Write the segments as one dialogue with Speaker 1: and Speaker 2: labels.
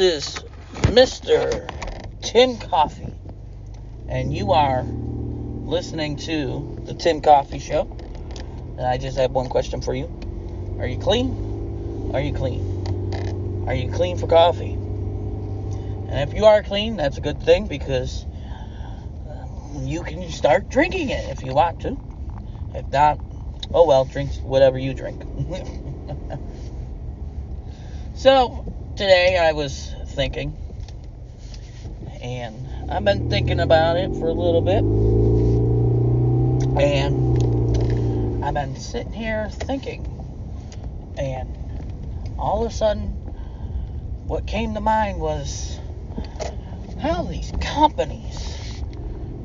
Speaker 1: is Mr. Tim Coffee, and you are listening to the Tim Coffee Show. And I just have one question for you Are you clean? Are you clean? Are you clean for coffee? And if you are clean, that's a good thing because uh, you can start drinking it if you want to. If not, oh well, drink whatever you drink. so, today I was thinking, and I've been thinking about it for a little bit, and I've been sitting here thinking, and all of a sudden, what came to mind was how these companies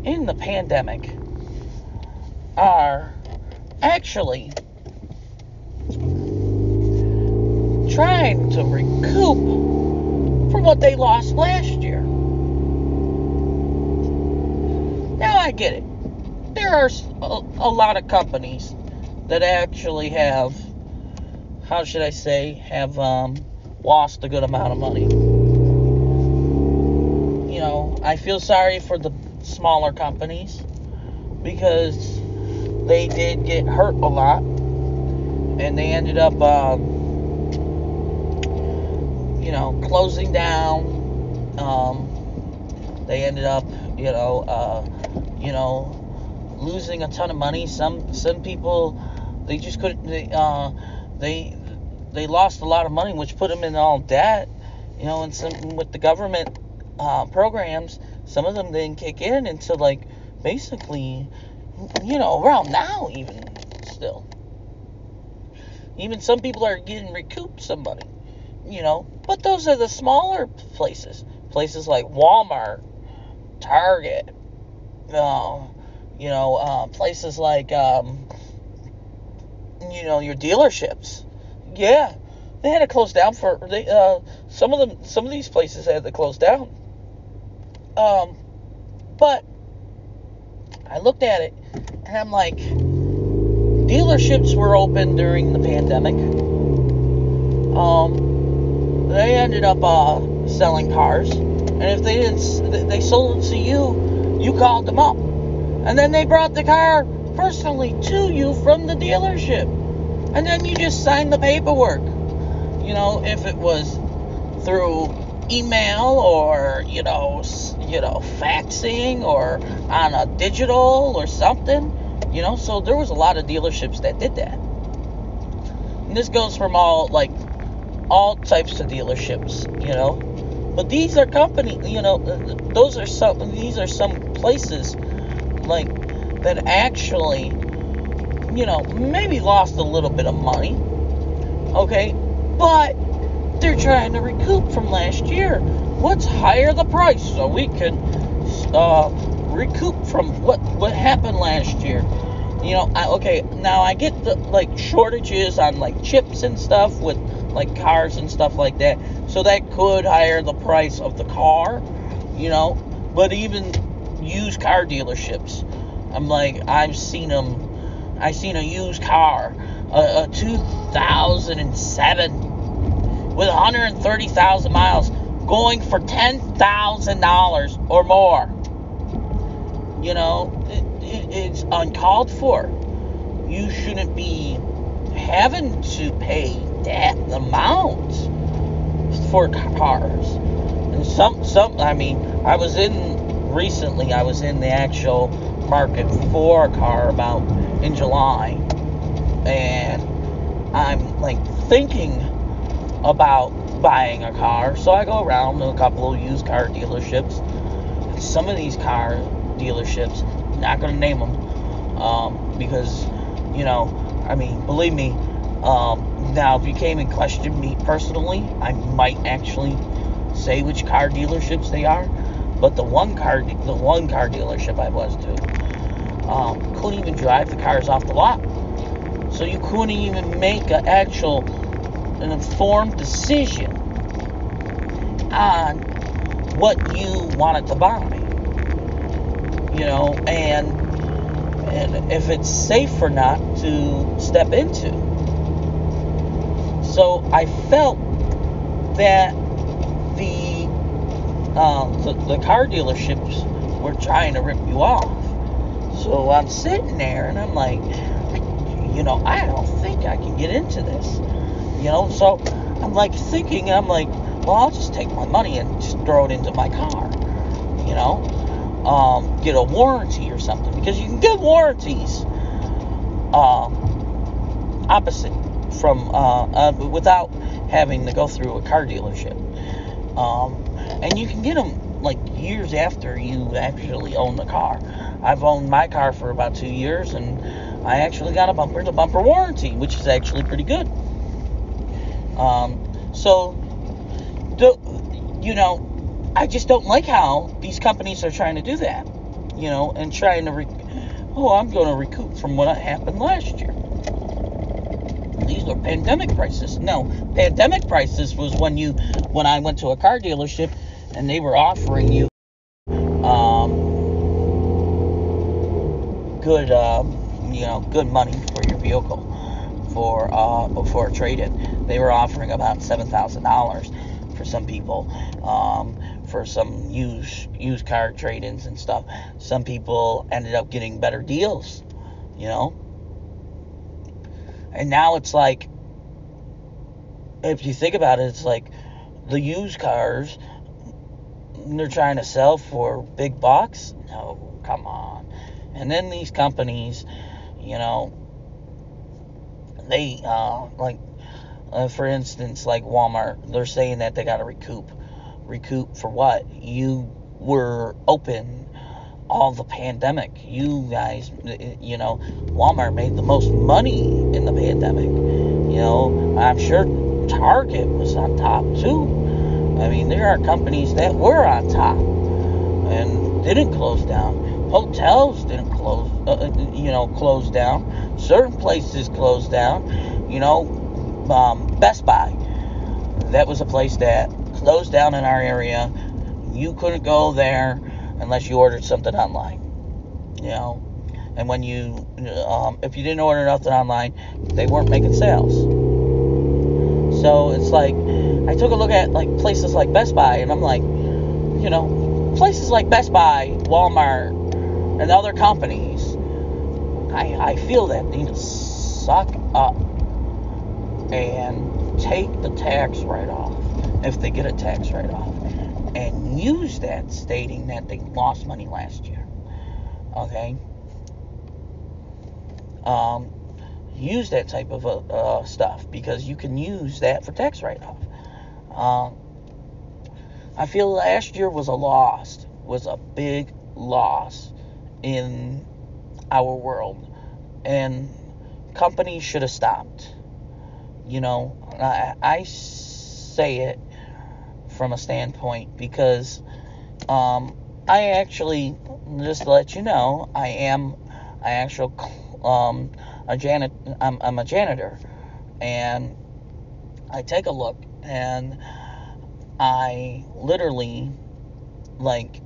Speaker 1: in the pandemic are actually trying to recoup from what they lost last year. Now I get it. There are a, lot of companies that actually have, how should I say, have um, lost a good amount of money. You know, I feel sorry for the smaller companies because they did get hurt a lot and they ended up um, you know closing down um, they ended up you know uh, you know losing a ton of money some some people they just couldn't they uh, they they lost a lot of money which put them in all debt you know and some with the government uh, programs some of them didn't kick in until like basically you know, around now even still. Even some people are getting recouped some money, you know. But those are the smaller places. Places like Walmart, Target, uh, you know, uh, places like, um, you know, your dealerships. Yeah, they had to close down for they. Uh, some of them, some of these places had to close down. Um, but I looked at it and I'm like, dealerships were open during the pandemic. Um, they ended up uh, selling cars, and if they didn't, they sold it to you. You called them up, and then they brought the car personally to you from the dealership, and then you just signed the paperwork. You know, if it was through email or you know you know faxing or on a digital or something you know so there was a lot of dealerships that did that and this goes from all like all types of dealerships you know but these are company you know those are some these are some places like that actually you know maybe lost a little bit of money okay but they're trying to recoup from last year. Let's higher the price so we can uh, recoup from what what happened last year. You know, I, okay, now I get the like shortages on like chips and stuff with like cars and stuff like that. So that could higher the price of the car, you know. But even used car dealerships, I'm like I've seen them. I seen a used car, a, a 2007 with 130,000 miles going for $10,000 or more. You know, it, it, it's uncalled for. You shouldn't be having to pay that amount for cars. And some, some, I mean, I was in recently, I was in the actual market for a car about in July, and I'm like thinking about buying a car. So I go around to a couple of used car dealerships. Some of these car dealerships, not going to name them, um, because, you know, I mean, believe me, um, now if you came and questioned me personally, I might actually say which car dealerships they are. But the one car, the one car dealership I was to, um, couldn't even drive the cars off the lot. So you couldn't even make an actual an informed decision on what you wanted to buy. You know, and and if it's safe or not to step into. So I felt that the uh, the, the car dealerships were trying to rip you off. So I'm sitting there and I'm like, you know, I don't think I can get into this. You know, so I'm like thinking, I'm like, well, I'll just take my money and just throw it into my car. You know, um, get a warranty or something because you can get warranties uh, opposite from uh, uh, without having to go through a car dealership. Um, and you can get them like years after you actually own the car. I've owned my car for about two years, and I actually got a bumper to bumper warranty, which is actually pretty good. Um, so, the, you know, I just don't like how these companies are trying to do that, you know, and trying to, oh, I'm going to recoup from what happened last year. Are pandemic prices. No, pandemic prices was when you, when I went to a car dealership and they were offering you um, good, um, you know, good money for your vehicle for uh, for a trade-in. They were offering about seven thousand dollars for some people um, for some used used car trade-ins and stuff. Some people ended up getting better deals, you know. And now it's like, if you think about it, it's like the used cars they're trying to sell for big bucks. No, come on. And then these companies, you know, they uh, like, uh, for instance, like Walmart, they're saying that they got to recoup. Recoup for what? You were open all the pandemic. You guys, you know, Walmart made the most money in the pandemic. You know, I'm sure Target was on top too. I mean, there are companies that were on top and didn't close down. Hotels didn't close, uh, uh you know, close down. Certain places closed down. You know, um, Best Buy. That was a place that closed down in our area. You couldn't go there unless you ordered something online. You know, and when you, um, if you didn't order nothing online, they weren't making sales. So it's like I took a look at like places like Best Buy, and I'm like, you know, places like Best Buy, Walmart, and other companies, I I feel that need to suck up and take the tax write off if they get a tax write off and use that stating that they lost money last year. Okay? Um, use that type of uh, uh, stuff because you can use that for tax write off. Um, I feel last year was a loss, was a big loss in our world, and companies should have stopped. You know, I, I say it from a standpoint because um, I actually, just to let you know, I am, I actually, um, a janet, I'm, I'm a janitor, and I take a look and I literally like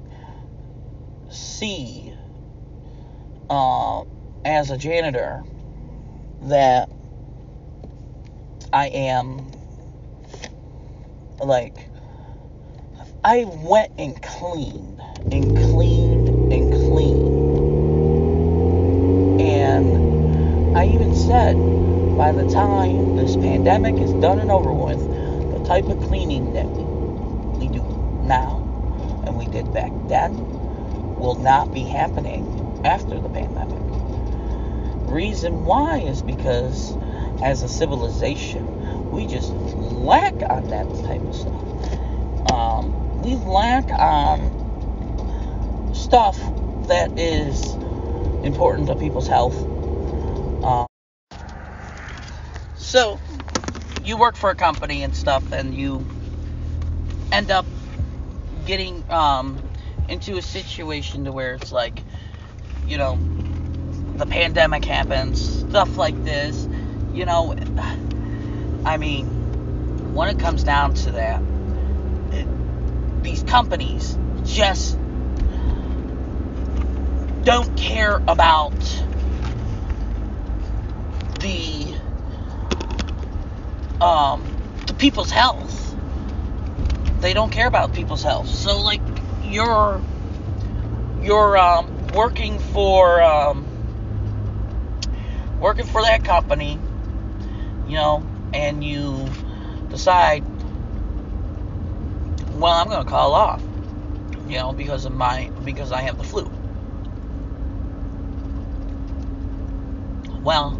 Speaker 1: see uh, as a janitor that I am like I went and cleaned and cleaned and cleaned and I even said by the time this pandemic is done and over with the type of cleaning that we, do now and we did back then will not be happening after the pandemic. Reason why is because as a civilization, we just lack on that type of stuff. Um, we lack on stuff that is important to people's health. Um, so, you work for a company and stuff, and you end up getting um, into a situation to where it's like, you know, the pandemic happens, stuff like this. You know, I mean, when it comes down to that, these companies just don't care about the um, to people's health. They don't care about people's health. So like you're you're um, working for um, working for that company, you know, and you decide, well, I'm going to call off, you know, because of my because I have the flu. Well,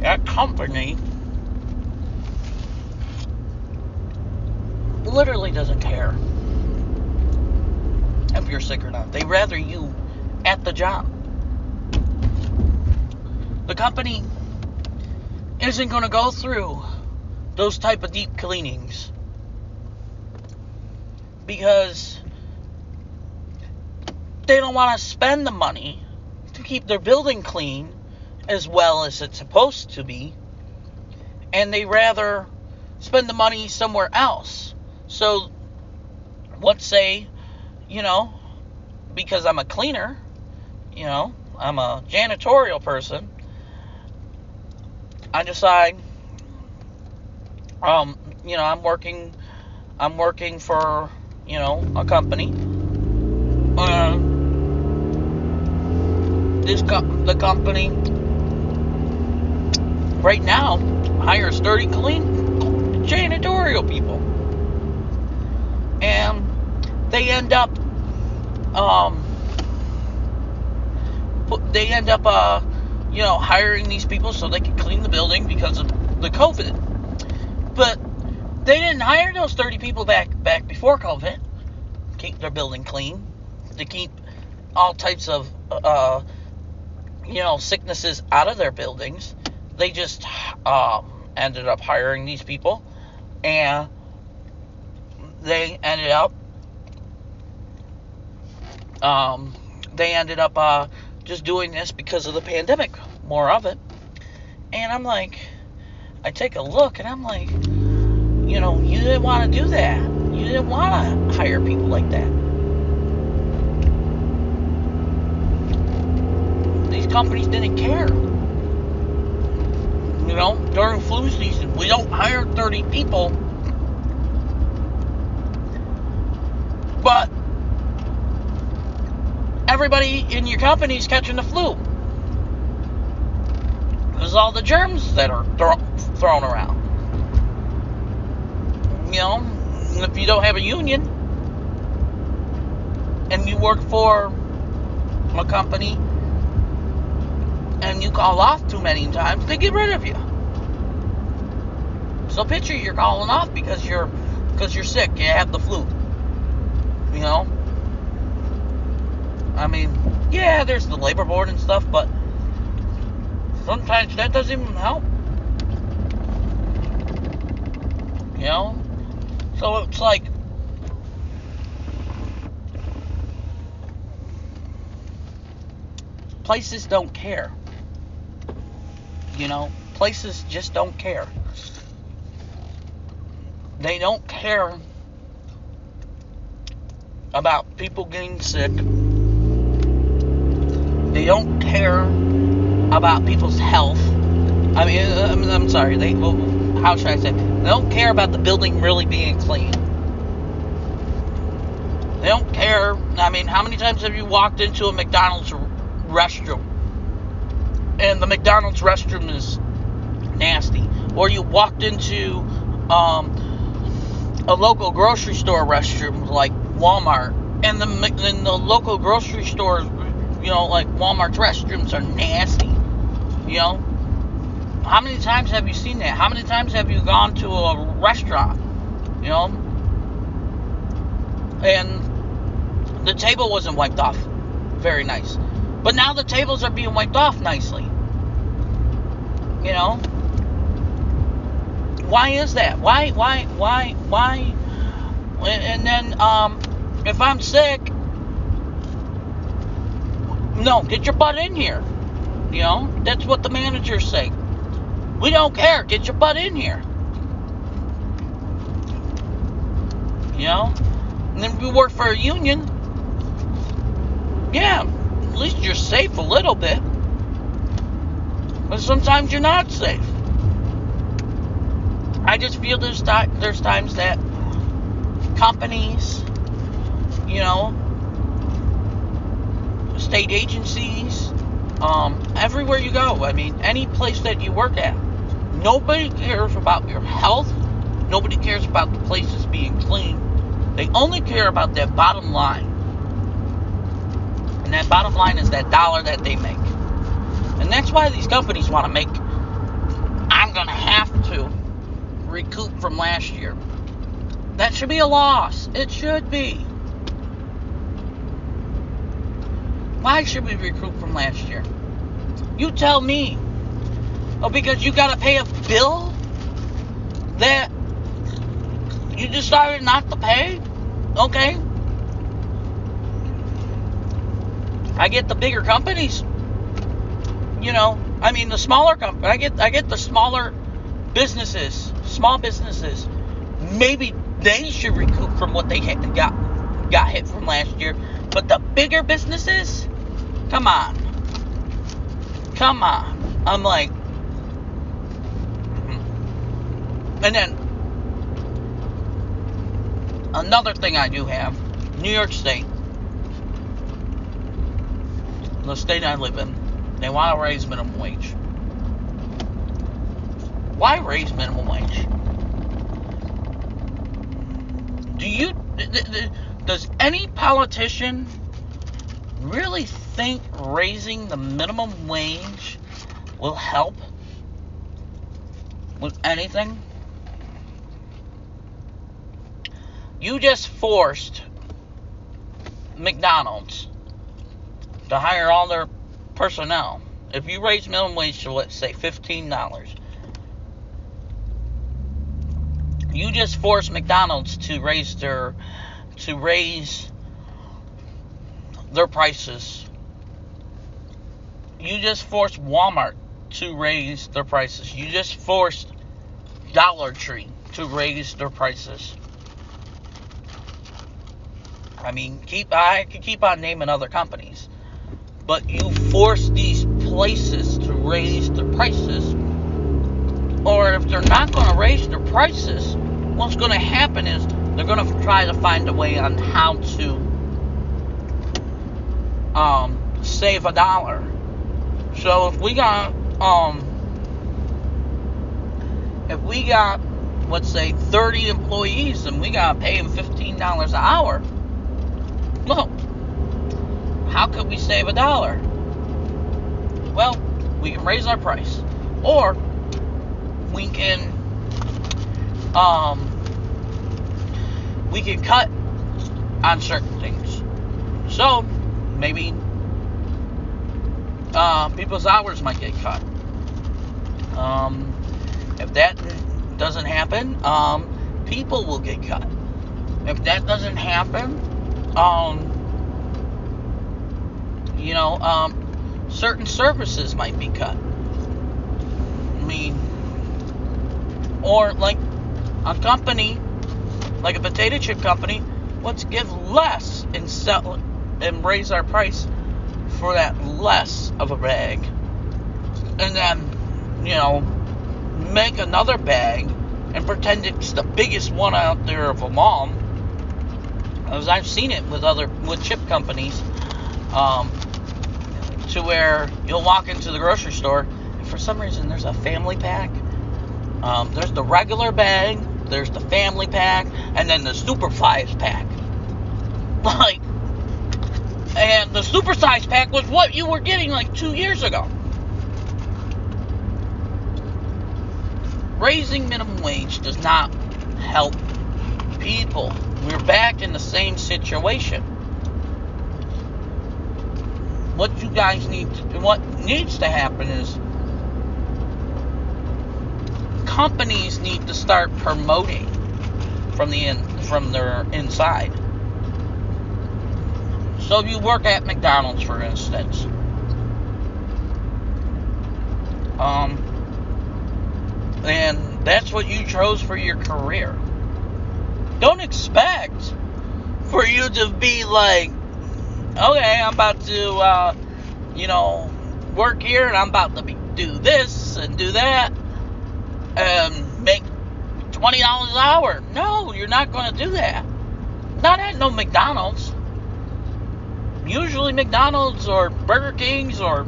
Speaker 1: that company literally doesn't care if you're sick or not. They rather you at the job. The company isn't going to go through those type of deep cleanings because they don't want to spend the money to keep their building clean as well as it's supposed to be and they rather spend the money somewhere else. So let's say you know because I'm a cleaner you know I'm a janitorial person I decide um, you know, I'm working, I'm working for, you know, a company. Uh, this co- the company right now hires 30 clean janitorial people, and they end up, um, they end up, uh, you know, hiring these people so they can clean the building because of the COVID. But they didn't hire those 30 people back back before COVID. Keep their building clean, to keep all types of uh, you know sicknesses out of their buildings. They just um, ended up hiring these people, and they ended up um, they ended up uh, just doing this because of the pandemic, more of it. And I'm like, I take a look and I'm like, you know, you didn't want to do that. You didn't want to hire people like that. These companies didn't care. You know, during flu season, we don't hire 30 people. But everybody in your company is catching the flu. Because all the germs that are thrown thrown around. You know, if you don't have a union and you work for a company and you call off too many times, they get rid of you. So picture you're calling off because you're because you're sick, you have the flu. You know? I mean, yeah, there's the labor board and stuff, but sometimes that doesn't even help. You know? So it's like places don't care. You know, places just don't care. They don't care about people getting sick. They don't care about people's health. I mean, I'm, I'm sorry. They well, how should I say? They don't care about the building really being clean. They don't care. I mean, how many times have you walked into a McDonald's restroom and the McDonald's restroom is nasty? Or you walked into um, a local grocery store restroom like Walmart and the, and the local grocery store, you know, like Walmart's restrooms are nasty. You know, how many times have you seen that? How many times have you gone to a restaurant, you know, and the table wasn't wiped off very nice, but now the tables are being wiped off nicely, you know? Why is that? Why, why, why, why? And then, um, if I'm sick, no, get your butt in here. You know, that's what the managers say. We don't care. Get your butt in here. You know? And then we work for a union, yeah, at least you're safe a little bit. But sometimes you're not safe. I just feel there's ti- there's times that companies, you know, state agencies, um, everywhere you go. I mean, any place that you work at, nobody cares about your health. Nobody cares about the places being clean. They only care about that bottom line. And that bottom line is that dollar that they make. And that's why these companies want to make. I'm going to have to recoup from last year. That should be a loss. It should be. Why should we recoup from last year? You tell me. Oh, because you got to pay a bill that you decided not to pay? Okay. I get the bigger companies. You know, I mean the smaller company. I get I get the smaller businesses, small businesses. Maybe they should recoup from what they hit, got got hit from last year. But the bigger businesses, come on, come on. I'm like, and then another thing I do have, New York State, the state I live in, they want to raise minimum wage. Why raise minimum wage? Do you does any politician really think raising the minimum wage will help with anything? You just forced McDonald's to hire all their personnel. If you raise minimum wage to let's say fifteen dollars, you just forced McDonald's to raise their to raise their prices. You just forced Walmart to raise their prices. You just forced Dollar Tree to raise their prices. I mean, keep I could keep on naming other companies, but you force these places to raise their prices, or if they're not going to raise their prices, what's going to happen is they're going to try to find a way on how to um, save a dollar. So if we got um, if we got let's say 30 employees and we got to pay them $15 an hour well, how could we save a dollar? Well, we can raise our price, or we can um, we can cut on certain things. So maybe uh, people's hours might get cut. Um, if that doesn't happen, um, people will get cut. If that doesn't happen, um, you know, um, certain services might be cut. I mean, or like a company, like a potato chip company, let's give less and sell and raise our price for that less of a bag, and then you know make another bag and pretend it's the biggest one out there of them all as I've seen it with other with chip companies, um, to where you'll walk into the grocery store and for some reason there's a family pack. Um, there's the regular bag, there's the family pack, and then the super size pack. Like, and the super size pack was what you were getting like two years ago. Raising minimum wage does not help people we're back in the same situation. What you guys need to, what needs to happen is companies need to start promoting from the in, from their inside. So if you work at McDonald's, for instance, um, and that's what you chose for your career don't expect for you to be like, okay, I'm about to, uh, you know, work here and I'm about to be, do this and do that and make $20 an hour. No, you're not going to do that. Not at no McDonald's. Usually, McDonald's or Burger King's or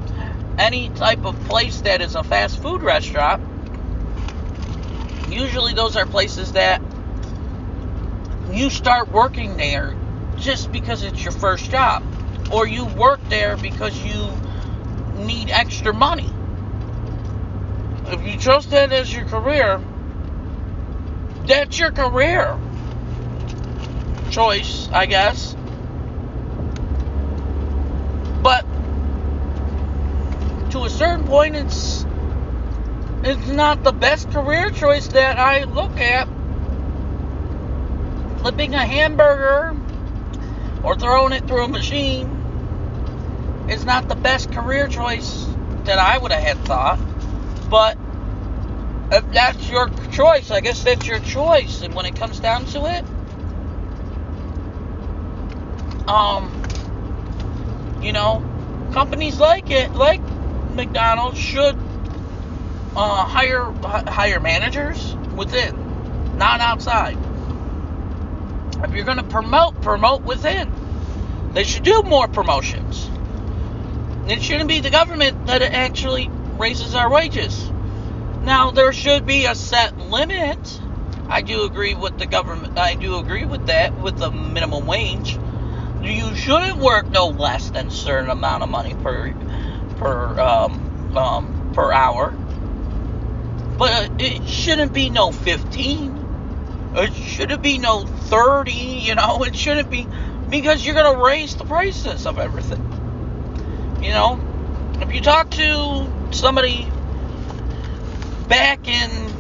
Speaker 1: any type of place that is a fast food restaurant, usually those are places that you start working there just because it's your first job, or you work there because you need extra money. If you chose that as your career, that's your career choice, I guess. But to a certain point, it's it's not the best career choice that I look at. Flipping a hamburger or throwing it through a machine is not the best career choice that I would have had thought. But if that's your choice, I guess that's your choice. And when it comes down to it, um, you know, companies like it, like McDonald's, should uh, hire hire managers within, not outside. If you're going to promote, promote within. They should do more promotions. It shouldn't be the government that actually raises our wages. Now there should be a set limit. I do agree with the government. I do agree with that with the minimum wage. You shouldn't work no less than a certain amount of money per per um, um, per hour. But it shouldn't be no 15. It shouldn't be no 30. You know, it shouldn't be because you're gonna raise the prices of everything. You know, if you talk to somebody back in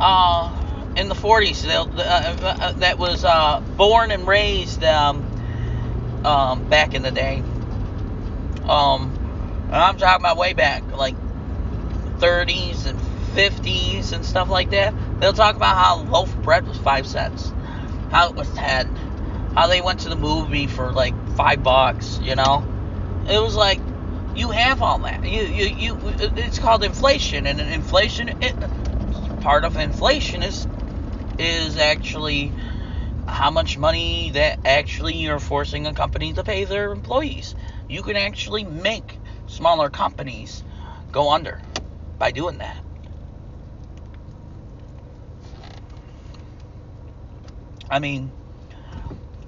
Speaker 1: uh, in the 40s uh, uh, that was uh, born and raised um, um, back in the day. Um, I'm talking about way back, like 30s and 50s and stuff like that. They'll talk about how a loaf of bread was five cents, how it was 10, how they went to the movie for like five bucks, you know. It was like you have all that. You you you. It's called inflation, and inflation. It, part of inflation is is actually how much money that actually you're forcing a company to pay their employees. You can actually make smaller companies go under by doing that. I mean,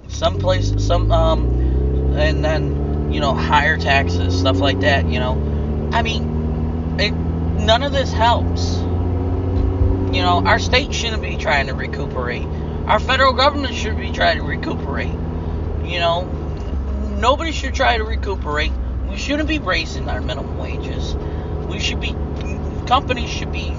Speaker 1: some place, some um, and then you know, higher taxes, stuff like that, you know. I mean, it, none of this helps. You know, our state shouldn't be trying to recuperate. Our federal government should be trying to recuperate. You know, nobody should try to recuperate. We shouldn't be raising our minimum wages. We should be, companies should be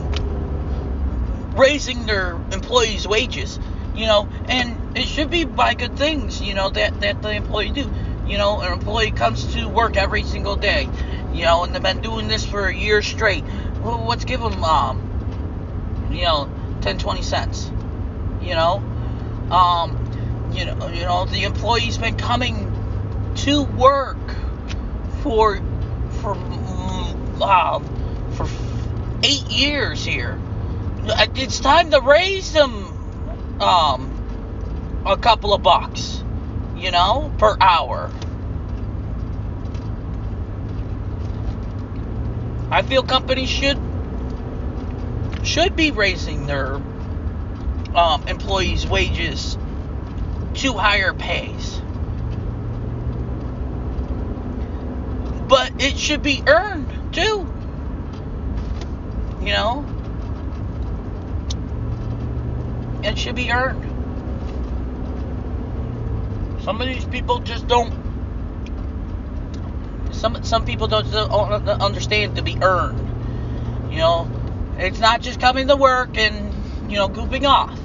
Speaker 1: raising their employees' wages. You know, and it should be by good things. You know that that the employee do you know, an employee comes to work every single day, you know, and they've been doing this for a year straight. Well, let's give them, um, you know, 10, 20 cents, you know, um, you know, you know, the employee's been coming to work for, for, uh, for eight years here. It's time to raise them, um, a couple of bucks you know, per hour. I feel companies should should be raising their um, employees' wages to higher pays. But it should be earned too. You know? It should be earned. Some of these people just don't. Some some people don't, don't understand to be earned. You know, it's not just coming to work and you know goofing off.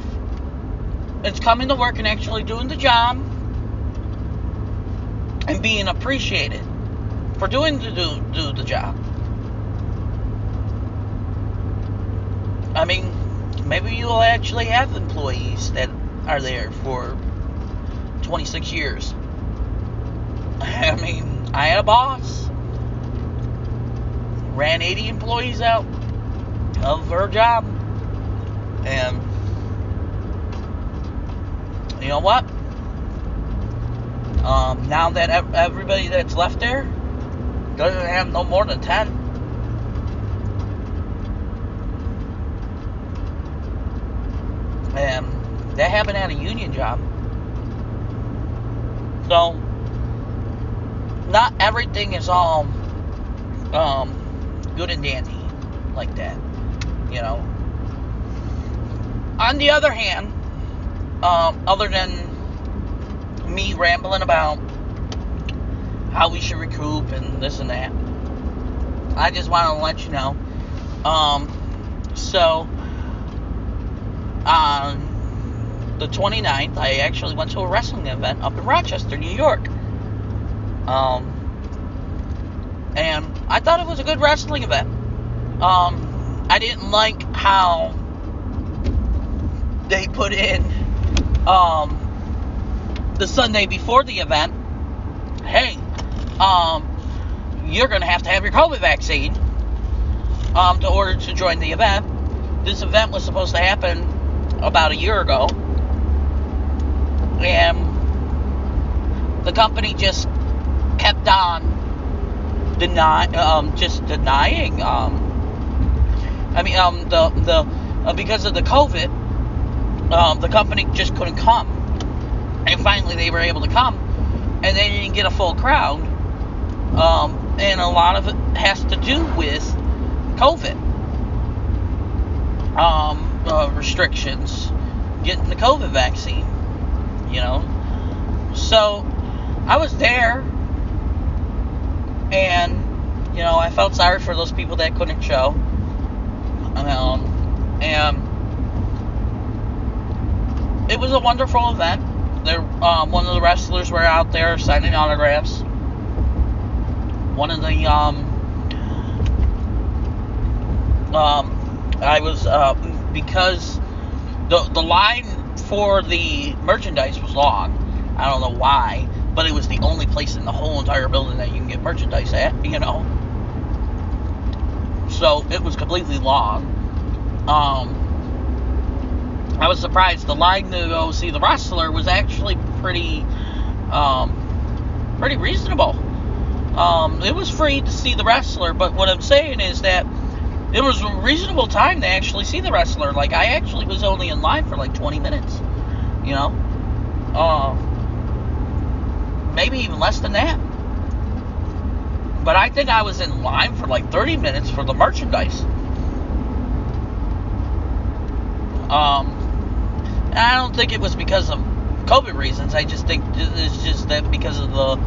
Speaker 1: It's coming to work and actually doing the job and being appreciated for doing the do, do the job. I mean, maybe you'll actually have employees that are there for 26 years. I mean, I had a boss. Ran 80 employees out of her job. And you know what? Um, now that everybody that's left there doesn't have no more than 10. They haven't had a union job. So, not everything is all um, good and dandy like that, you know. On the other hand, um, other than me rambling about how we should recoup and this and that, I just want to let you know. Um, so, on the 29th, I actually went to a wrestling event up in Rochester, New York. Um, and I thought it was a good wrestling event. Um, I didn't like how they put in um, the Sunday before the event. Hey, um, you're going to have to have your COVID vaccine um, to order to join the event. This event was supposed to happen about a year ago, and the company just kept on deny, um, just denying. Um, I mean, um, the the uh, because of the COVID, um, the company just couldn't come, and finally they were able to come, and they didn't get a full crowd. Um, and a lot of it has to do with COVID um, uh, restrictions, getting the COVID vaccine. You know, so I was there, and you know I felt sorry for those people that couldn't show. Um, and it was a wonderful event. There, um, one of the wrestlers were out there signing autographs. One of the um, um, I was uh, because the the line for the merchandise was long. I don't know why, but it was the only place in the whole entire building that you can get merchandise at. You know, so it was completely long. Um, I was surprised the line to go see the wrestler was actually pretty, um, pretty reasonable. Um, it was free to see the wrestler, but what I'm saying is that it was a reasonable time to actually see the wrestler. Like I actually was only in line for like 20 minutes, you know, uh, maybe even less than that. But I think I was in line for like 30 minutes for the merchandise. Um, I don't think it was because of COVID reasons. I just think it's just that because of the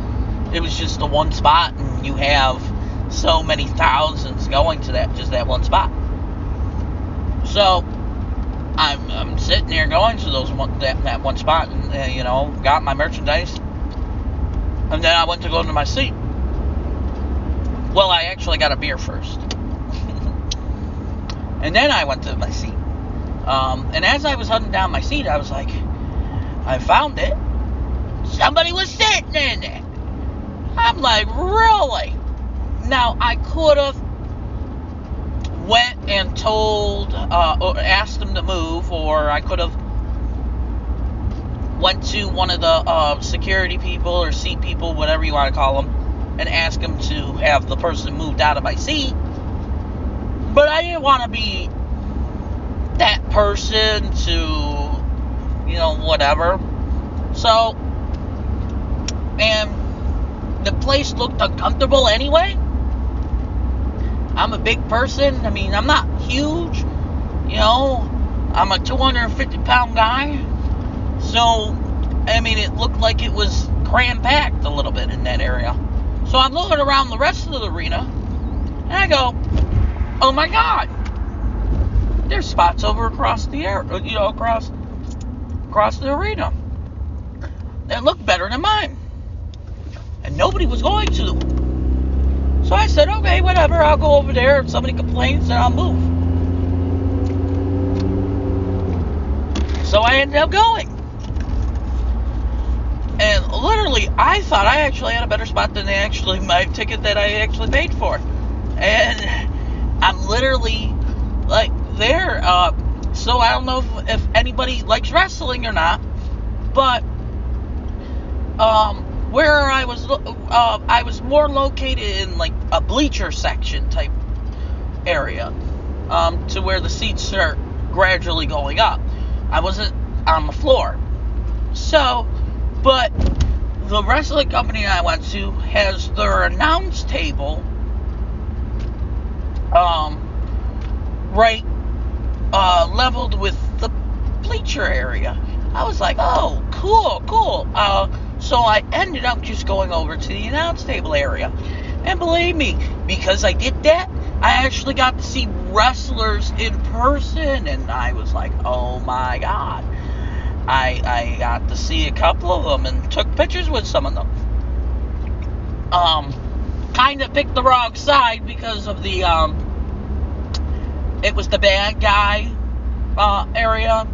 Speaker 1: it was just the one spot, and you have so many thousands going to that just that one spot. So I'm, I'm sitting there going to those one, that, that one spot, and uh, you know, got my merchandise, and then I went to go to my seat. Well, I actually got a beer first, and then I went to my seat. Um, and as I was hunting down my seat, I was like, I found it. Somebody was sitting in it. I'm like, really? Now I could have went and told, uh, or asked them to move, or I could have went to one of the uh, security people or seat people, whatever you want to call them, and ask them to have the person moved out of my seat. But I didn't want to be that person to, you know, whatever. So, and the place looked uncomfortable anyway. I'm a big person. I mean, I'm not huge. You know, I'm a 250 pound guy. So, I mean, it looked like it was cram packed a little bit in that area. So I'm looking around the rest of the arena, and I go, oh my God, there's spots over across the air, uh, you know, across across the arena that look better than mine and nobody was going to. So I said, okay, whatever, I'll go over there. If somebody complains, then I'll move. So I ended up going. And literally, I thought I actually had a better spot than actually my ticket that I actually paid for. And I'm literally like there, uh, so I don't know if, if anybody likes wrestling or not, but um, where I was, uh, I was more located in like a bleacher section type area, um, to where the seats start gradually going up. I wasn't on the floor, so, but the wrestling company I went to has their announce table, um, right, uh, leveled with the bleacher area. I was like, oh, cool, cool. Uh, so I ended up just going over to the announce table area. And believe me, because I did that, I actually got to see wrestlers in person, and I was like, oh my god. I, I got to see a couple of them and took pictures with some of them. Um, kind of picked the wrong side because of the, um, it was the bad guy uh, area.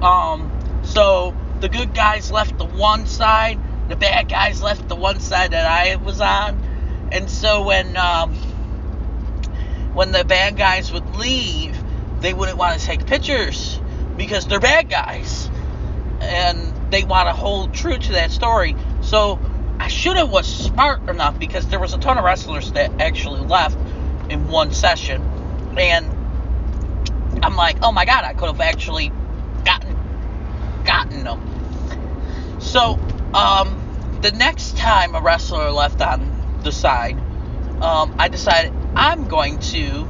Speaker 1: Um, so the good guys left the one side, the bad guys left the one side that I was on, and so when um, when the bad guys would leave, they wouldn't want to take pictures because they're bad guys, and they want to hold true to that story. So I should have was smart enough because there was a ton of wrestlers that actually left in one session, and I'm like, oh my god, I could have actually gotten gotten them. So, um, the next time a wrestler left on the side, um, I decided I'm going to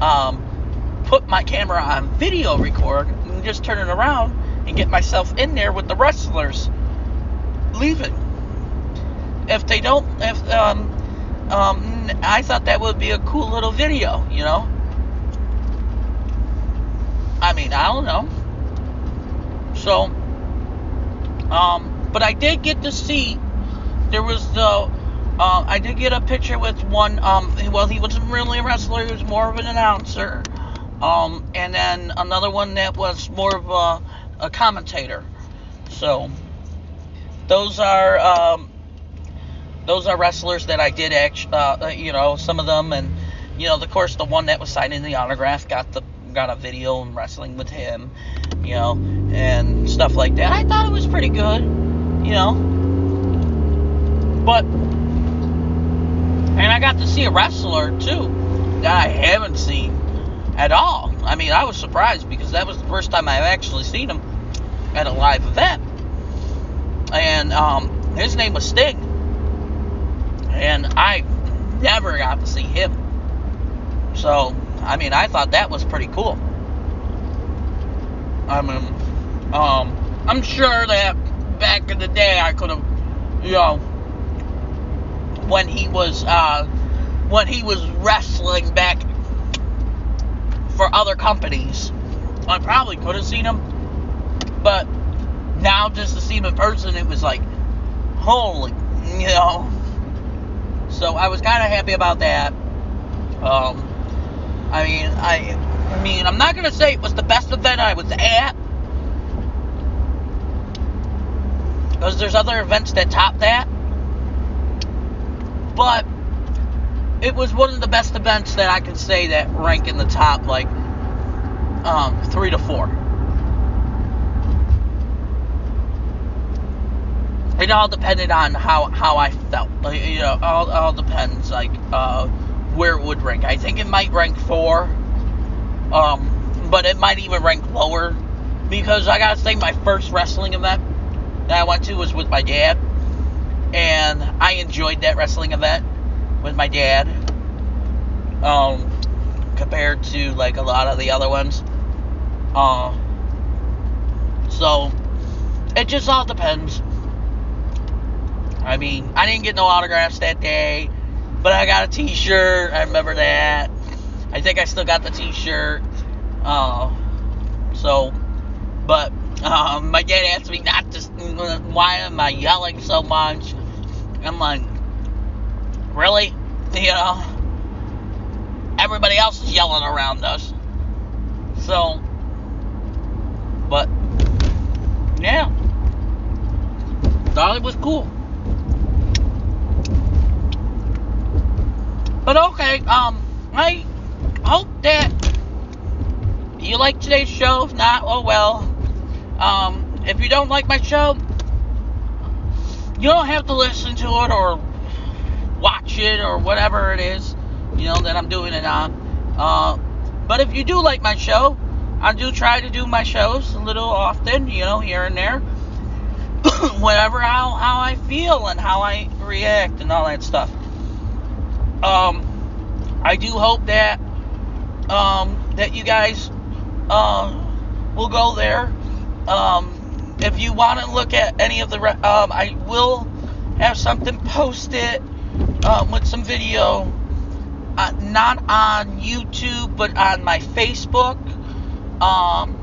Speaker 1: um, put my camera on video record and just turn it around and get myself in there with the wrestlers leaving. If they don't, if um, um, I thought that would be a cool little video, you know. I mean, I don't know. So, um, but I did get to see. There was the. Uh, I did get a picture with one. Um, well, he wasn't really a wrestler. He was more of an announcer. Um, and then another one that was more of a, a commentator. So those are um, those are wrestlers that I did actually, uh, you know, some of them, and you know, of course, the one that was signing the autograph got the got a video and wrestling with him, you know, and stuff like that. I thought it was pretty good you know. But, and I got to see a wrestler too that I haven't seen at all. I mean, I was surprised because that was the first time I've actually seen him at a live event. And um, his name was Sting. And I never got to see him. So, I mean, I thought that was pretty cool. I mean, um, I'm sure that back in the day, I could have, you know, when he was uh, when he was wrestling back for other companies, I probably could have seen him. But now, just to see him in person, it was like, holy, you know. So I was kind of happy about that. Um, I mean, I, I mean, I'm not gonna say it was the best event I was at Because there's other events that top that. But it was one of the best events that I can say that rank in the top like um, three to four. It all depended on how, how I felt. Like, you know, all, all depends like uh, where it would rank. I think it might rank four, um, but it might even rank lower because I gotta say my first wrestling event that I went to was with my dad, and I enjoyed that wrestling event with my dad. Um, compared to like a lot of the other ones. Uh, so it just all depends. I mean, I didn't get no autographs that day, but I got a T-shirt. I remember that. I think I still got the T-shirt. Uh, so, but um, my dad asked me not to. Why am I yelling so much? I'm like, really? You know, everybody else is yelling around us. So, but yeah, thought it was cool. But okay, um, I hope that you like today's show, if not, oh well. Um, if you don't like my show, you don't have to listen to it or watch it or whatever it is, you know, that I'm doing it on. Uh, but if you do like my show, I do try to do my shows a little often, you know, here and there. Whatever how, how I feel and how I react and all that stuff. Um, I do hope that um, that you guys uh, will go there. Um, if you want to look at any of the, re- um, I will have something posted uh, with some video, uh, not on YouTube, but on my Facebook. Um,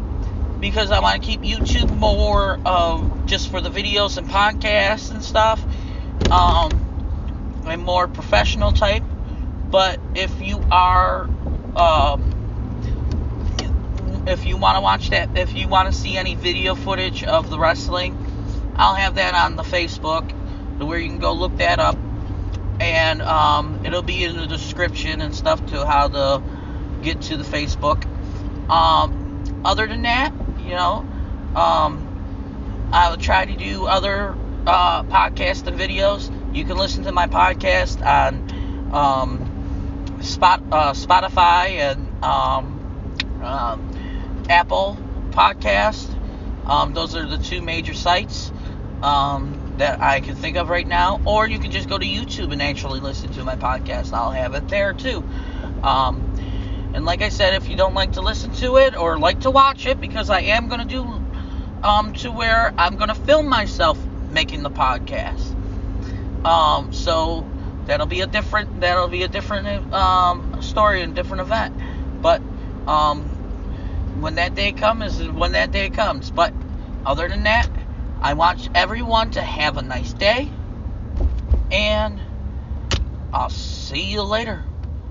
Speaker 1: because I want to keep YouTube more just for the videos and podcasts and stuff. Um, I'm more professional type. But if you are, um, if you want to watch that, if you want to see any video footage of the wrestling, I'll have that on the Facebook, where you can go look that up, and um, it'll be in the description and stuff to how to get to the Facebook. Um, other than that, you know, um, I will try to do other uh, podcasts and videos. You can listen to my podcast on um, Spot, uh, Spotify and um, um, Apple Podcast. Um, those are the two major sites um, that I can think of right now. Or you can just go to YouTube and actually listen to my podcast. I'll have it there too. Um, and like I said, if you don't like to listen to it or like to watch it, because I am going to do um, to where I'm going to film myself making the podcast. Um, so that'll be a different that'll be a different um, story and different event. But um, when that day comes is when that day comes. But other than that, I want everyone to have a nice day, and I'll see you later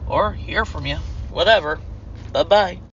Speaker 1: or hear from you, whatever. Bye bye.